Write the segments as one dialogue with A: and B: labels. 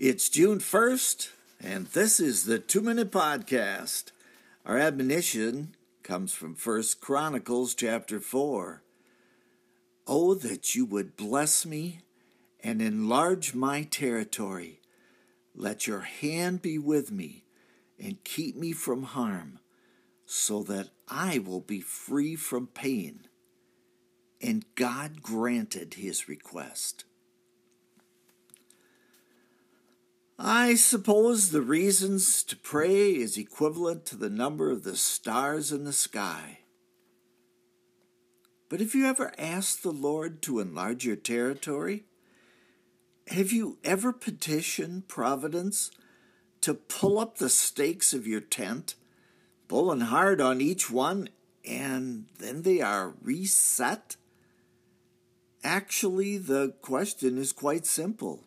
A: It's June 1st, and this is the Two Minute Podcast. Our admonition comes from First Chronicles chapter 4. Oh, that you would bless me and enlarge my territory. Let your hand be with me and keep me from harm, so that I will be free from pain. And God granted his request. I suppose the reasons to pray is equivalent to the number of the stars in the sky. But have you ever asked the Lord to enlarge your territory? Have you ever petitioned Providence to pull up the stakes of your tent, pulling hard on each one, and then they are reset? Actually, the question is quite simple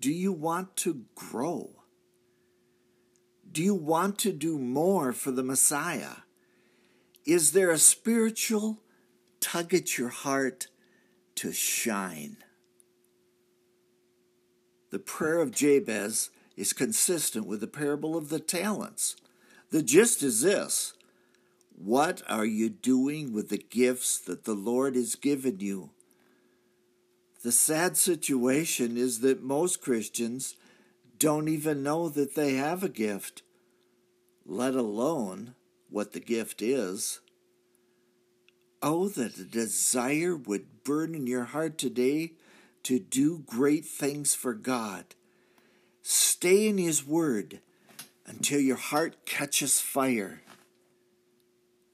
A: do you want to grow? Do you want to do more for the Messiah? Is there a spiritual tug at your heart to shine? The prayer of Jabez is consistent with the parable of the talents. The gist is this What are you doing with the gifts that the Lord has given you? The sad situation is that most Christians don't even know that they have a gift, let alone what the gift is. Oh, that a desire would burn in your heart today to do great things for God. Stay in His Word until your heart catches fire.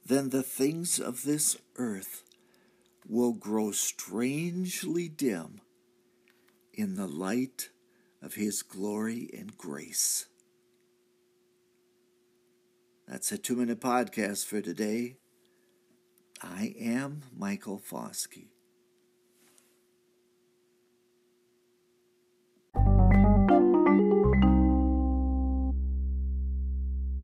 A: Then the things of this earth will grow strangely dim in the light of His glory and grace. That's a two minute podcast for today. I am Michael Foskey.